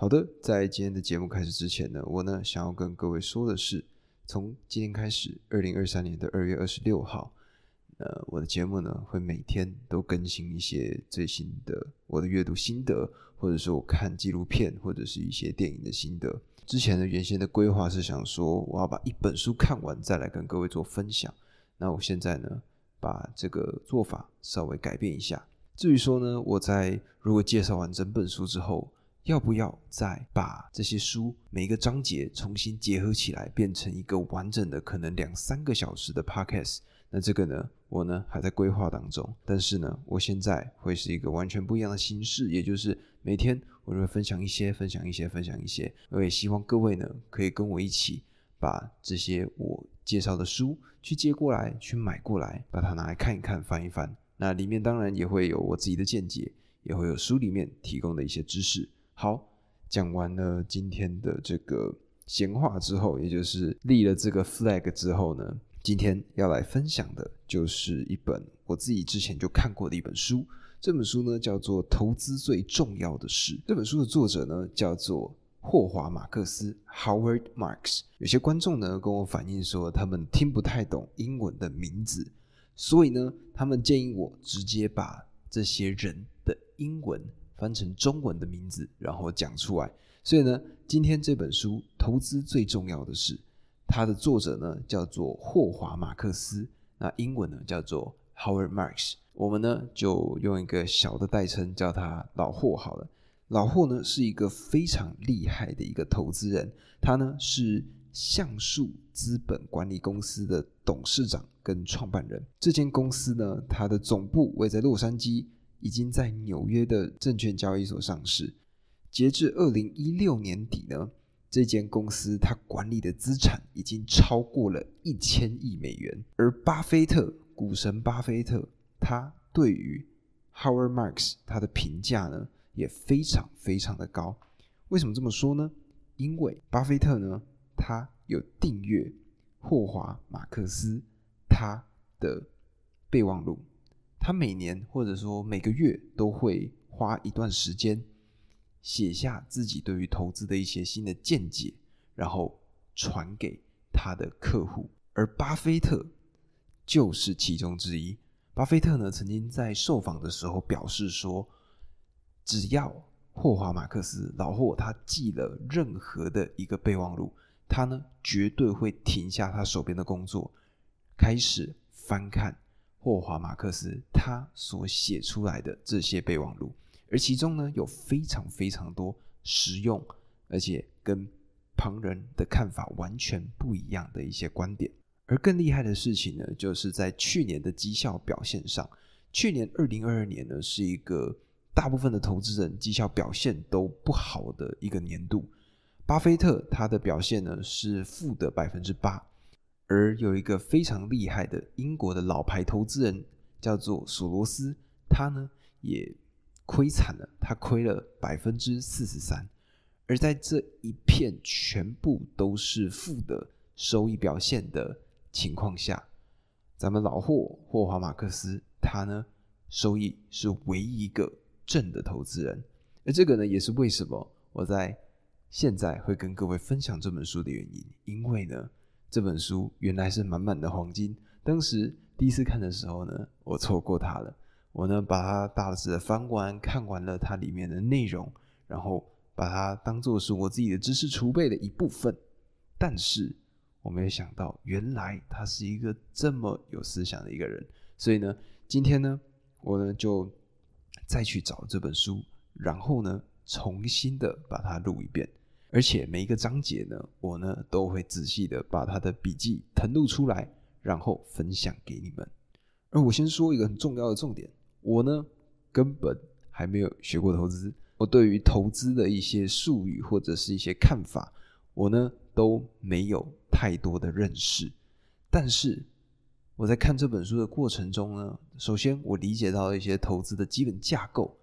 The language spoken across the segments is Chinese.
好的，在今天的节目开始之前呢，我呢想要跟各位说的是，从今天开始，二零二三年的二月二十六号，呃，我的节目呢会每天都更新一些最新的我的阅读心得，或者说我看纪录片或者是一些电影的心得。之前的原先的规划是想说，我要把一本书看完再来跟各位做分享。那我现在呢，把这个做法稍微改变一下。至于说呢，我在如果介绍完整本书之后，要不要再把这些书每一个章节重新结合起来，变成一个完整的可能两三个小时的 podcast？那这个呢，我呢还在规划当中。但是呢，我现在会是一个完全不一样的形式，也就是每天我就会分享一些，分享一些，分享一些。我也希望各位呢可以跟我一起把这些我介绍的书去接过来，去买过来，把它拿来看一看，翻一翻。那里面当然也会有我自己的见解，也会有书里面提供的一些知识。好，讲完了今天的这个闲话之后，也就是立了这个 flag 之后呢，今天要来分享的就是一本我自己之前就看过的一本书。这本书呢叫做《投资最重要的事》。这本书的作者呢叫做霍华·马克思 （Howard Marks）。有些观众呢跟我反映说，他们听不太懂英文的名字，所以呢，他们建议我直接把这些人的英文。翻成中文的名字，然后讲出来。所以呢，今天这本书《投资最重要的是》，它的作者呢叫做霍华·马克思，那英文呢叫做 Howard Marks。我们呢就用一个小的代称叫他老霍好了。老霍呢是一个非常厉害的一个投资人，他呢是橡树资本管理公司的董事长跟创办人。这间公司呢，它的总部位在洛杉矶。已经在纽约的证券交易所上市。截至二零一六年底呢，这间公司它管理的资产已经超过了一千亿美元。而巴菲特，股神巴菲特，他对于 Howard Marks 他的评价呢也非常非常的高。为什么这么说呢？因为巴菲特呢，他有订阅霍华马克思他的备忘录。他每年或者说每个月都会花一段时间写下自己对于投资的一些新的见解，然后传给他的客户。而巴菲特就是其中之一。巴菲特呢曾经在受访的时候表示说，只要霍华马克思老霍他记了任何的一个备忘录，他呢绝对会停下他手边的工作，开始翻看。霍华·马克思他所写出来的这些备忘录，而其中呢有非常非常多实用，而且跟旁人的看法完全不一样的一些观点。而更厉害的事情呢，就是在去年的绩效表现上，去年二零二二年呢是一个大部分的投资人绩效表现都不好的一个年度。巴菲特他的表现呢是负的百分之八。而有一个非常厉害的英国的老牌投资人，叫做索罗斯，他呢也亏惨了，他亏了百分之四十三。而在这一片全部都是负的收益表现的情况下，咱们老霍霍华马克思他呢收益是唯一一个正的投资人。而这个呢也是为什么我在现在会跟各位分享这本书的原因，因为呢。这本书原来是满满的黄金。当时第一次看的时候呢，我错过它了。我呢把它大致的翻完，看完了它里面的内容，然后把它当做是我自己的知识储备的一部分。但是我没有想到，原来他是一个这么有思想的一个人。所以呢，今天呢，我呢就再去找这本书，然后呢重新的把它录一遍。而且每一个章节呢，我呢都会仔细的把他的笔记誊录出来，然后分享给你们。而我先说一个很重要的重点，我呢根本还没有学过投资，我对于投资的一些术语或者是一些看法，我呢都没有太多的认识。但是我在看这本书的过程中呢，首先我理解到一些投资的基本架构，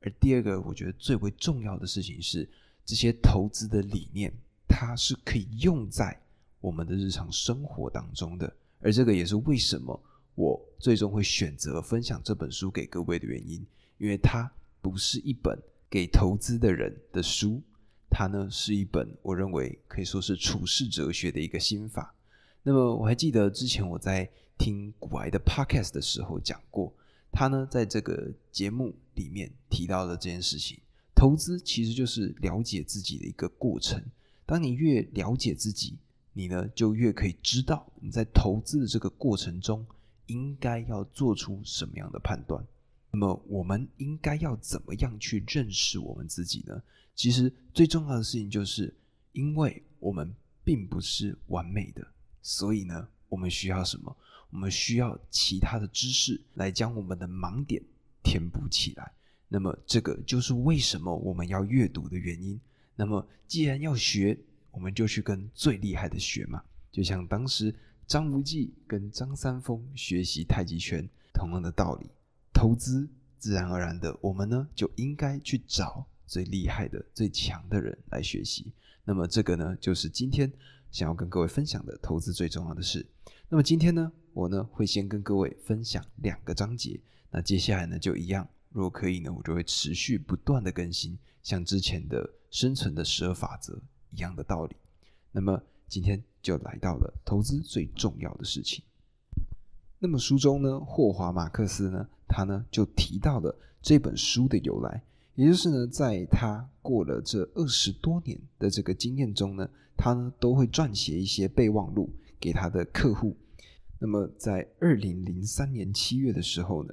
而第二个我觉得最为重要的事情是。这些投资的理念，它是可以用在我们的日常生活当中的，而这个也是为什么我最终会选择分享这本书给各位的原因，因为它不是一本给投资的人的书，它呢是一本我认为可以说是处世哲学的一个心法。那么我还记得之前我在听古埃的 podcast 的时候讲过，他呢在这个节目里面提到了这件事情。投资其实就是了解自己的一个过程。当你越了解自己，你呢就越可以知道你在投资的这个过程中应该要做出什么样的判断。那么我们应该要怎么样去认识我们自己呢？其实最重要的事情就是，因为我们并不是完美的。所以呢，我们需要什么？我们需要其他的知识来将我们的盲点填补起来。那么，这个就是为什么我们要阅读的原因。那么，既然要学，我们就去跟最厉害的学嘛。就像当时张无忌跟张三丰学习太极拳同样的道理，投资自然而然的，我们呢就应该去找最厉害的、最强的人来学习。那么，这个呢，就是今天。想要跟各位分享的投资最重要的事，那么今天呢，我呢会先跟各位分享两个章节。那接下来呢就一样，如果可以呢，我就会持续不断的更新，像之前的生存的十二法则一样的道理。那么今天就来到了投资最重要的事情。那么书中呢，霍华马克思呢，他呢就提到了这本书的由来，也就是呢，在他过了这二十多年的这个经验中呢。他呢都会撰写一些备忘录给他的客户。那么在二零零三年七月的时候呢，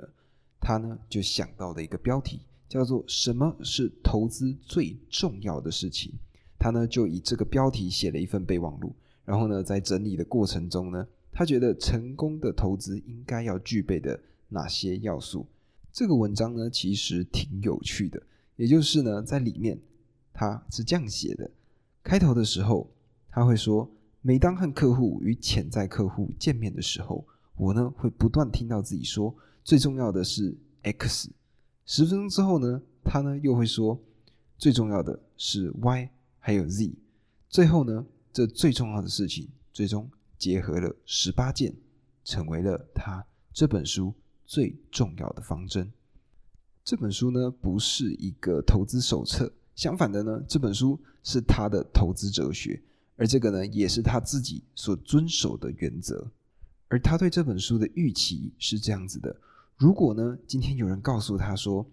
他呢就想到了一个标题，叫做“什么是投资最重要的事情”。他呢就以这个标题写了一份备忘录。然后呢，在整理的过程中呢，他觉得成功的投资应该要具备的哪些要素。这个文章呢其实挺有趣的，也就是呢在里面他是这样写的。开头的时候，他会说：“每当和客户与潜在客户见面的时候，我呢会不断听到自己说，最重要的是 X。十分钟之后呢，他呢又会说，最重要的是 Y 还有 Z。最后呢，这最重要的事情最终结合了十八件，成为了他这本书最重要的方针。这本书呢不是一个投资手册。”相反的呢，这本书是他的投资哲学，而这个呢，也是他自己所遵守的原则。而他对这本书的预期是这样子的：如果呢，今天有人告诉他说：“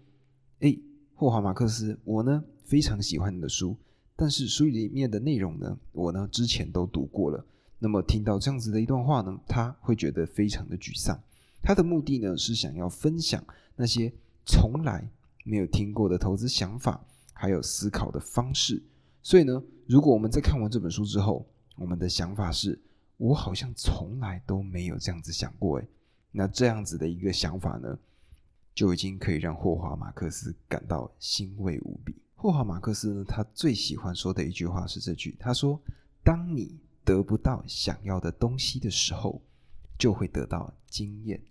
哎，霍华马克思，我呢非常喜欢你的书，但是书里面的内容呢，我呢之前都读过了。”那么听到这样子的一段话呢，他会觉得非常的沮丧。他的目的呢，是想要分享那些从来没有听过的投资想法。还有思考的方式，所以呢，如果我们在看完这本书之后，我们的想法是，我好像从来都没有这样子想过，诶，那这样子的一个想法呢，就已经可以让霍华马克思感到欣慰无比。霍华马克思呢，他最喜欢说的一句话是这句，他说：“当你得不到想要的东西的时候，就会得到经验。”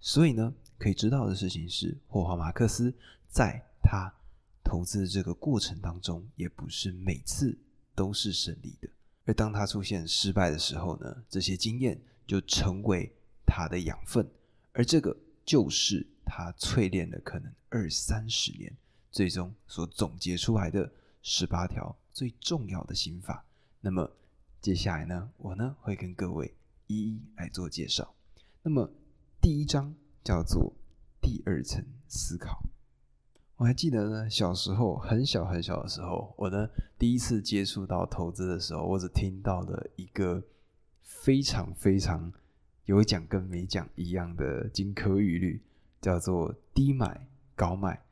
所以呢，可以知道的事情是，霍华马克思在他。投资的这个过程当中，也不是每次都是胜利的。而当他出现失败的时候呢，这些经验就成为他的养分，而这个就是他淬炼了可能二三十年，最终所总结出来的十八条最重要的心法。那么接下来呢，我呢会跟各位一一来做介绍。那么第一章叫做第二层思考。我还记得呢，小时候很小很小的时候，我呢第一次接触到投资的时候，我只听到了一个非常非常有一讲跟没讲一样的金科玉律，叫做低买高卖，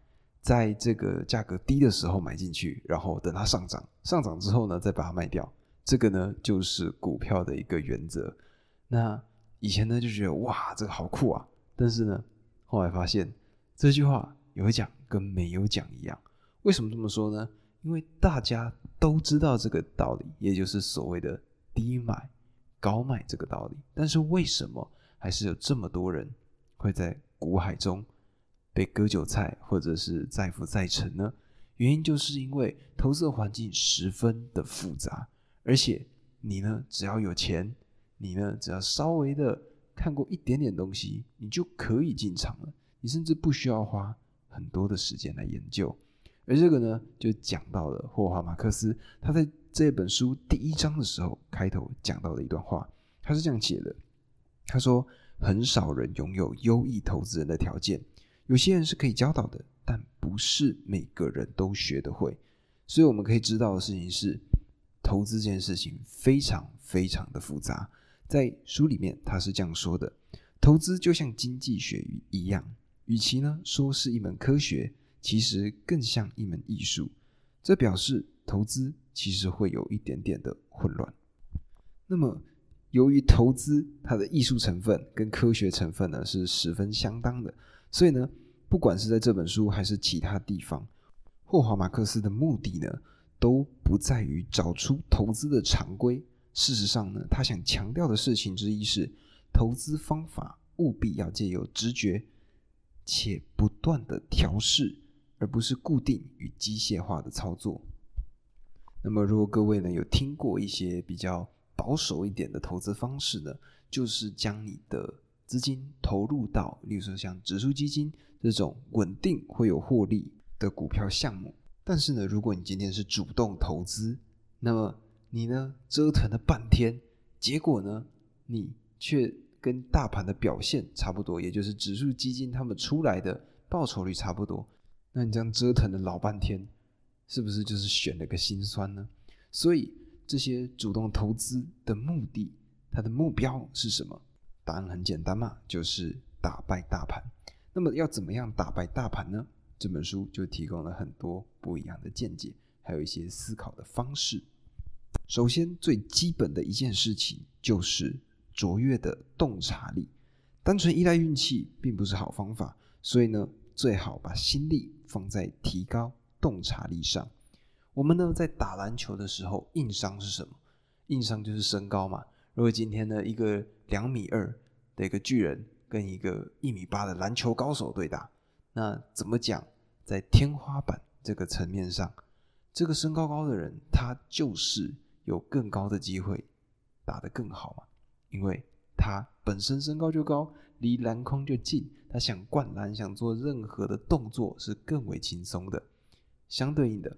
在这个价格低的时候买进去，然后等它上涨，上涨之后呢再把它卖掉，这个呢就是股票的一个原则。那以前呢就觉得哇，这个好酷啊，但是呢后来发现这句话。有一讲跟没有讲一样，为什么这么说呢？因为大家都知道这个道理，也就是所谓的低买高卖这个道理。但是为什么还是有这么多人会在股海中被割韭菜，或者是再浮再沉呢？原因就是因为投资环境十分的复杂，而且你呢，只要有钱，你呢，只要稍微的看过一点点东西，你就可以进场了，你甚至不需要花。很多的时间来研究，而这个呢，就讲到了霍华马克思他在这本书第一章的时候开头讲到的一段话，他是这样写的：他说，很少人拥有优异投资人的条件，有些人是可以教导的，但不是每个人都学得会。所以我们可以知道的事情是，投资这件事情非常非常的复杂。在书里面他是这样说的：投资就像经济学一样，与其呢说是一门科学。其实更像一门艺术，这表示投资其实会有一点点的混乱。那么，由于投资它的艺术成分跟科学成分呢是十分相当的，所以呢，不管是在这本书还是其他地方，霍华马克思的目的呢都不在于找出投资的常规。事实上呢，他想强调的事情之一是，投资方法务必要借由直觉且不断的调试。而不是固定与机械化的操作。那么，如果各位呢有听过一些比较保守一点的投资方式呢，就是将你的资金投入到，例如说像指数基金这种稳定会有获利的股票项目。但是呢，如果你今天是主动投资，那么你呢折腾了半天，结果呢你却跟大盘的表现差不多，也就是指数基金他们出来的报酬率差不多。那你这样折腾了老半天，是不是就是选了个心酸呢？所以这些主动投资的目的，它的目标是什么？答案很简单嘛，就是打败大盘。那么要怎么样打败大盘呢？这本书就提供了很多不一样的见解，还有一些思考的方式。首先，最基本的一件事情就是卓越的洞察力。单纯依赖运气并不是好方法，所以呢。最好把心力放在提高洞察力上。我们呢，在打篮球的时候，硬伤是什么？硬伤就是身高嘛。如果今天呢，一个两米二的一个巨人跟一个一米八的篮球高手对打，那怎么讲？在天花板这个层面上，这个身高高的人，他就是有更高的机会打得更好嘛，因为他本身身高就高。离篮筐就近，他想灌篮，想做任何的动作是更为轻松的。相对应的，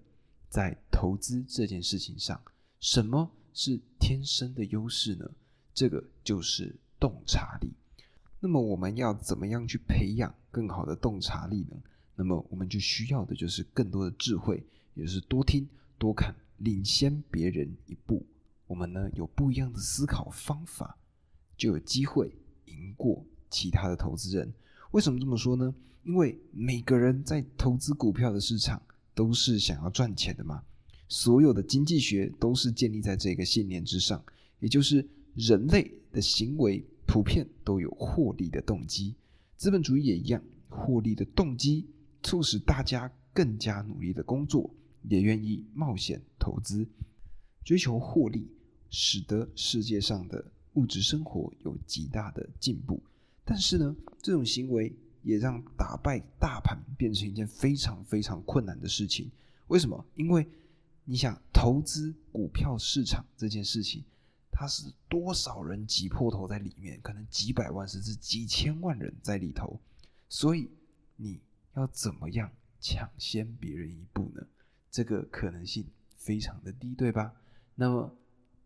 在投资这件事情上，什么是天生的优势呢？这个就是洞察力。那么我们要怎么样去培养更好的洞察力呢？那么我们就需要的就是更多的智慧，也就是多听多看，领先别人一步。我们呢有不一样的思考方法，就有机会赢过。其他的投资人为什么这么说呢？因为每个人在投资股票的市场都是想要赚钱的嘛。所有的经济学都是建立在这个信念之上，也就是人类的行为普遍都有获利的动机。资本主义也一样，获利的动机促使大家更加努力的工作，也愿意冒险投资，追求获利，使得世界上的物质生活有极大的进步。但是呢，这种行为也让打败大盘变成一件非常非常困难的事情。为什么？因为你想投资股票市场这件事情，它是多少人挤破头在里面，可能几百万甚至几千万人在里头，所以你要怎么样抢先别人一步呢？这个可能性非常的低，对吧？那么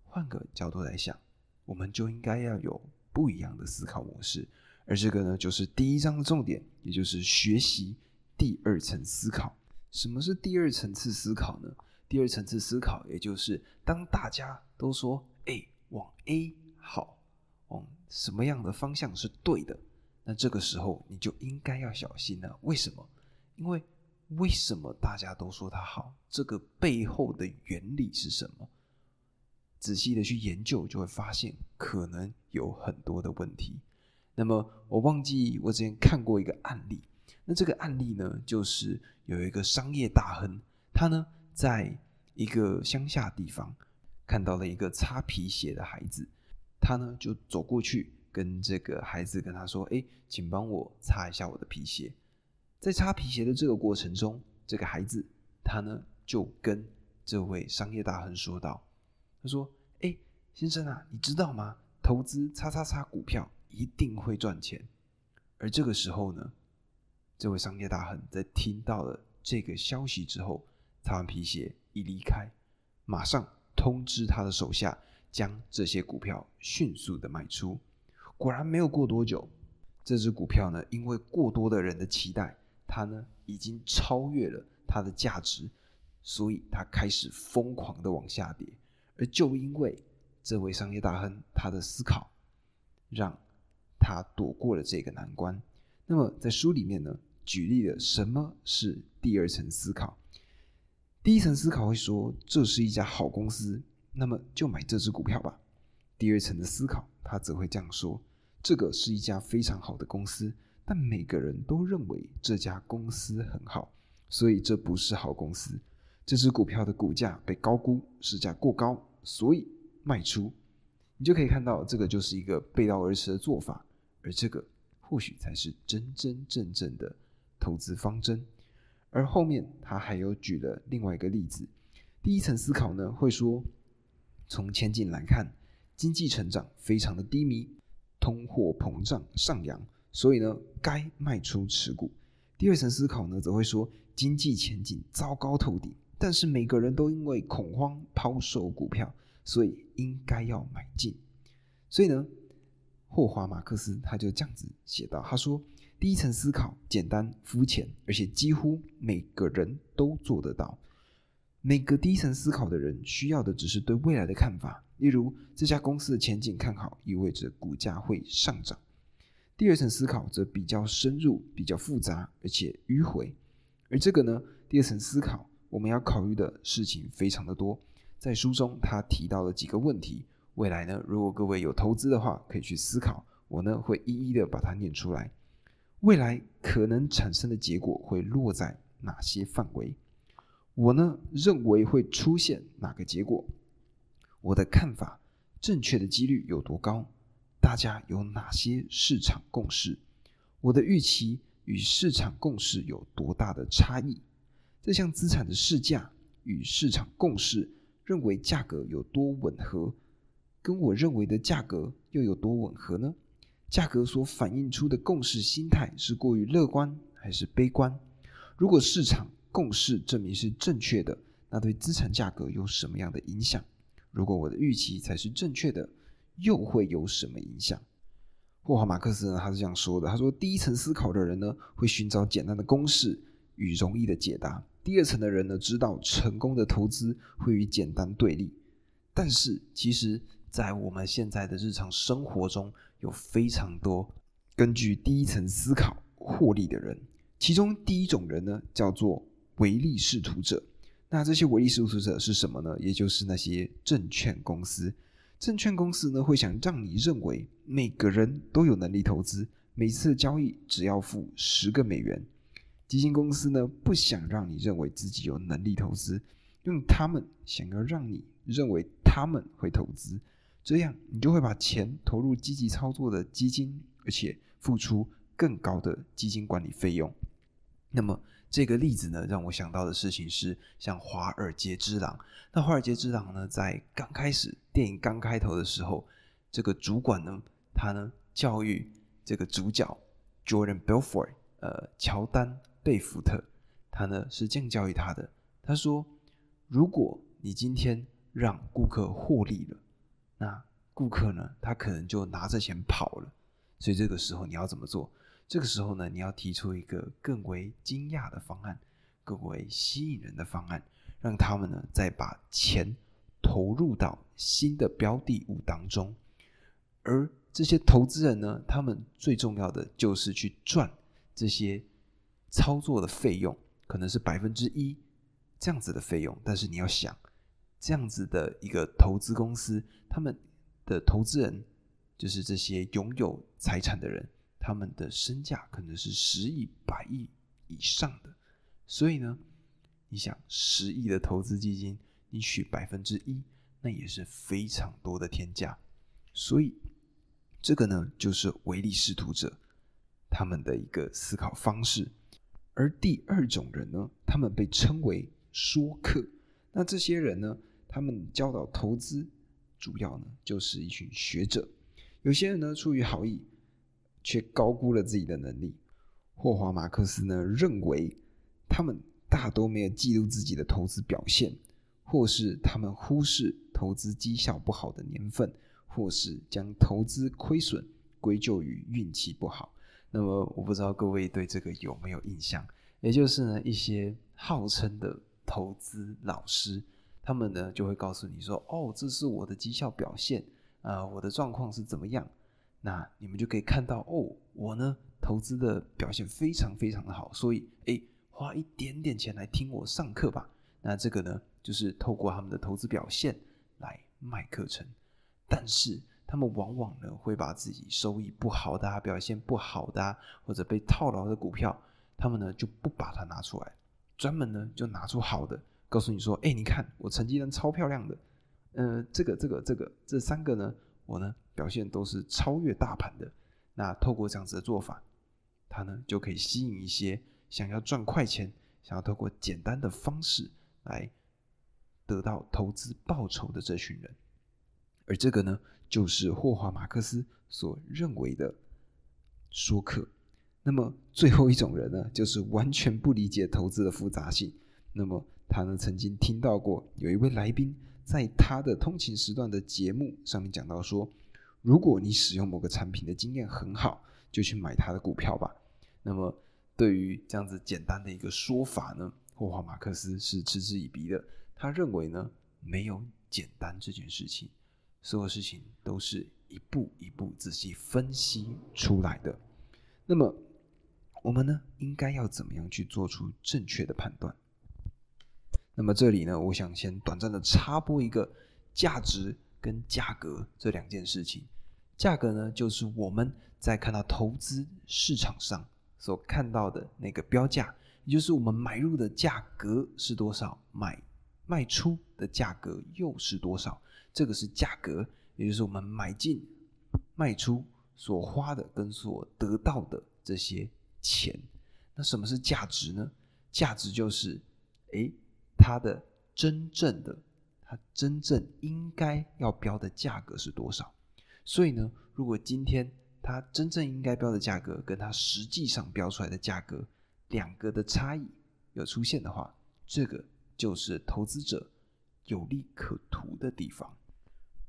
换个角度来想，我们就应该要有不一样的思考模式。而这个呢，就是第一章的重点，也就是学习第二层思考。什么是第二层次思考呢？第二层次思考，也就是当大家都说“哎，往 A 好，往什么样的方向是对的”，那这个时候你就应该要小心了。为什么？因为为什么大家都说它好？这个背后的原理是什么？仔细的去研究，就会发现可能有很多的问题。那么我忘记我之前看过一个案例，那这个案例呢，就是有一个商业大亨，他呢在一个乡下地方看到了一个擦皮鞋的孩子，他呢就走过去跟这个孩子跟他说：“哎，请帮我擦一下我的皮鞋。”在擦皮鞋的这个过程中，这个孩子他呢就跟这位商业大亨说道：“他说，哎，先生啊，你知道吗？投资叉叉叉股票。”一定会赚钱，而这个时候呢，这位商业大亨在听到了这个消息之后，擦完皮鞋一离开，马上通知他的手下，将这些股票迅速的卖出。果然没有过多久，这只股票呢，因为过多的人的期待，它呢已经超越了它的价值，所以它开始疯狂的往下跌。而就因为这位商业大亨他的思考，让他躲过了这个难关。那么在书里面呢，举例了什么是第二层思考。第一层思考会说这是一家好公司，那么就买这只股票吧。第二层的思考，他则会这样说：这个是一家非常好的公司，但每个人都认为这家公司很好，所以这不是好公司。这只股票的股价被高估，市价过高，所以卖出。你就可以看到，这个就是一个背道而驰的做法，而这个或许才是真真正正的投资方针。而后面他还有举了另外一个例子。第一层思考呢，会说从前景来看，经济成长非常的低迷，通货膨胀上扬，所以呢该卖出持股。第二层思考呢，则会说经济前景糟糕透顶。但是每个人都因为恐慌抛售股票，所以应该要买进。所以呢，霍华马克思他就这样子写道：“他说，第一层思考简单肤浅，而且几乎每个人都做得到。每个第一层思考的人需要的只是对未来的看法，例如这家公司的前景看好，意味着股价会上涨。第二层思考则比较深入、比较复杂，而且迂回。而这个呢，第二层思考。”我们要考虑的事情非常的多，在书中他提到了几个问题。未来呢，如果各位有投资的话，可以去思考，我呢会一一的把它念出来。未来可能产生的结果会落在哪些范围？我呢认为会出现哪个结果？我的看法正确的几率有多高？大家有哪些市场共识？我的预期与市场共识有多大的差异？这项资产的市价与市场共识认为价格有多吻合，跟我认为的价格又有多吻合呢？价格所反映出的共识心态是过于乐观还是悲观？如果市场共识证明是正确的，那对资产价格有什么样的影响？如果我的预期才是正确的，又会有什么影响？霍华马克思呢？他是这样说的：他说，第一层思考的人呢，会寻找简单的公式与容易的解答。第二层的人呢，知道成功的投资会与简单对立，但是其实，在我们现在的日常生活中，有非常多根据第一层思考获利的人。其中第一种人呢，叫做唯利是图者。那这些唯利是图者是什么呢？也就是那些证券公司。证券公司呢，会想让你认为每个人都有能力投资，每次交易只要付十个美元。基金公司呢，不想让你认为自己有能力投资，用他们想要让你认为他们会投资，这样你就会把钱投入积极操作的基金，而且付出更高的基金管理费用。那么这个例子呢，让我想到的事情是，像《华尔街之狼》。那《华尔街之狼》呢，在刚开始电影刚开头的时候，这个主管呢，他呢教育这个主角 Jordan Belfort，呃，乔丹。贝福特，他呢是这样教育他的。他说：“如果你今天让顾客获利了，那顾客呢，他可能就拿着钱跑了。所以这个时候你要怎么做？这个时候呢，你要提出一个更为惊讶的方案，更为吸引人的方案，让他们呢再把钱投入到新的标的物当中。而这些投资人呢，他们最重要的就是去赚这些。”操作的费用可能是百分之一这样子的费用，但是你要想，这样子的一个投资公司，他们的投资人就是这些拥有财产的人，他们的身价可能是十亿、百亿以上的。所以呢，你想十亿的投资基金，你取百分之一，那也是非常多的天价。所以这个呢，就是唯利是图者他们的一个思考方式。而第二种人呢，他们被称为说客。那这些人呢，他们教导投资，主要呢就是一群学者。有些人呢出于好意，却高估了自己的能力。霍华马克思呢认为，他们大多没有记录自己的投资表现，或是他们忽视投资绩效不好的年份，或是将投资亏损归咎于运气不好。那么我不知道各位对这个有没有印象？也就是呢，一些号称的投资老师，他们呢就会告诉你说：“哦，这是我的绩效表现，呃，我的状况是怎么样？”那你们就可以看到，哦，我呢投资的表现非常非常的好，所以，哎，花一点点钱来听我上课吧。那这个呢，就是透过他们的投资表现来卖课程，但是他们往往呢会把自己收益不好的、表现不好的或者被套牢的股票，他们呢就不把它拿出来，专门呢就拿出好的，告诉你说，哎，你看我成绩单超漂亮的，呃，这个、这个、这个这三个呢，我呢。表现都是超越大盘的，那透过这样子的做法，他呢就可以吸引一些想要赚快钱、想要透过简单的方式来得到投资报酬的这群人。而这个呢，就是霍华·马克思所认为的说客。那么最后一种人呢，就是完全不理解投资的复杂性。那么他呢，曾经听到过有一位来宾在他的通勤时段的节目上面讲到说。如果你使用某个产品的经验很好，就去买它的股票吧。那么，对于这样子简单的一个说法呢，霍华马克思是嗤之以鼻的。他认为呢，没有简单这件事情，所有事情都是一步一步仔细分析出来的。那么，我们呢，应该要怎么样去做出正确的判断？那么这里呢，我想先短暂的插播一个价值跟价格这两件事情。价格呢，就是我们在看到投资市场上所看到的那个标价，也就是我们买入的价格是多少，买卖出的价格又是多少。这个是价格，也就是我们买进、卖出所花的跟所得到的这些钱。那什么是价值呢？价值就是，诶，它的真正的，它真正应该要标的价格是多少？所以呢，如果今天它真正应该标的价格跟它实际上标出来的价格两个的差异有出现的话，这个就是投资者有利可图的地方。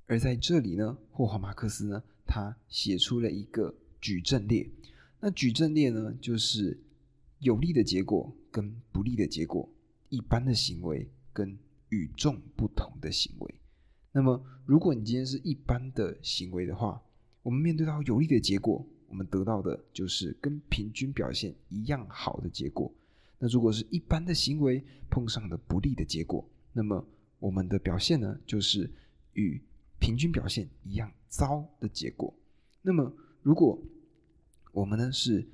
而在这里呢，霍华马克思呢，他写出了一个矩阵列。那矩阵列呢，就是有利的结果跟不利的结果，一般的行为跟与众不同的行为。那么，如果你今天是一般的行为的话，我们面对到有利的结果，我们得到的就是跟平均表现一样好的结果。那如果是一般的行为碰上了不利的结果，那么我们的表现呢，就是与平均表现一样糟的结果。那么，如果我们呢是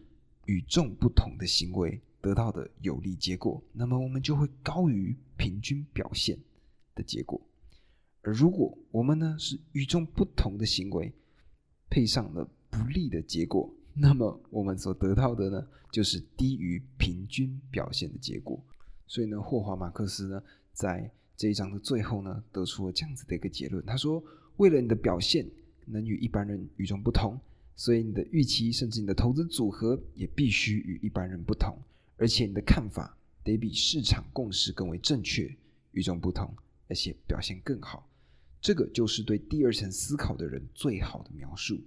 与众不同的行为得到的有利结果，那么我们就会高于平均表现的结果。而如果我们呢是与众不同的行为，配上了不利的结果，那么我们所得到的呢就是低于平均表现的结果。所以呢，霍华马克思呢在这一章的最后呢得出了这样子的一个结论：他说，为了你的表现能与一般人与众不同，所以你的预期甚至你的投资组合也必须与一般人不同，而且你的看法得比市场共识更为正确、与众不同，而且表现更好。这个就是对第二层思考的人最好的描述。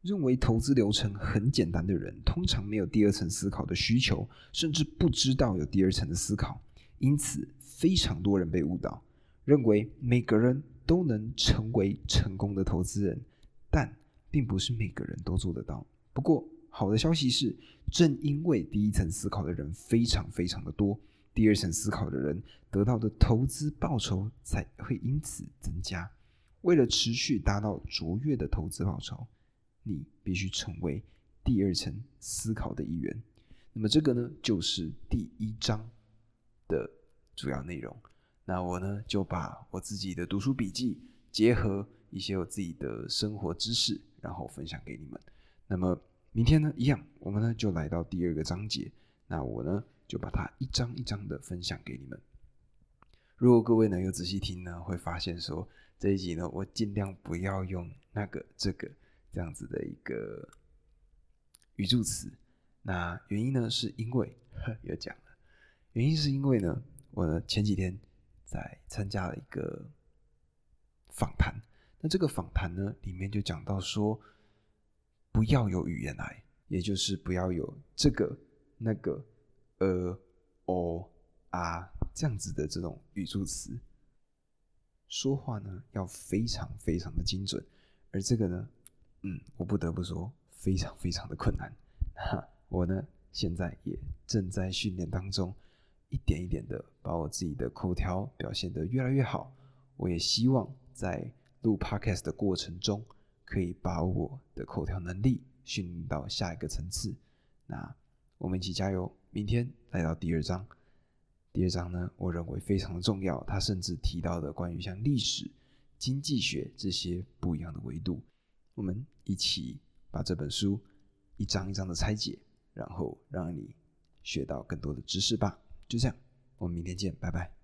认为投资流程很简单的人，通常没有第二层思考的需求，甚至不知道有第二层的思考。因此，非常多人被误导，认为每个人都能成为成功的投资人，但并不是每个人都做得到。不过，好的消息是，正因为第一层思考的人非常非常的多。第二层思考的人得到的投资报酬才会因此增加。为了持续达到卓越的投资报酬，你必须成为第二层思考的一员。那么这个呢，就是第一章的主要内容。那我呢，就把我自己的读书笔记结合一些我自己的生活知识，然后分享给你们。那么明天呢，一样，我们呢就来到第二个章节。那我呢？就把它一张一张的分享给你们。如果各位呢有仔细听呢，会发现说这一集呢，我尽量不要用那个、这个这样子的一个语助词。那原因呢，是因为有讲了，原因是因为呢，我呢前几天在参加了一个访谈，那这个访谈呢里面就讲到说，不要有语言癌，也就是不要有这个那个呃哦啊这样子的这种语助词，说话呢要非常非常的精准，而这个呢，嗯，我不得不说非常非常的困难，哈，我呢现在也正在训练当中。一点一点的把我自己的口条表现得越来越好，我也希望在录 podcast 的过程中，可以把我的口条能力训练到下一个层次。那我们一起加油！明天来到第二章，第二章呢，我认为非常的重要，它甚至提到的关于像历史、经济学这些不一样的维度，我们一起把这本书一章一章的拆解，然后让你学到更多的知识吧。就这样，我们明天见，拜拜。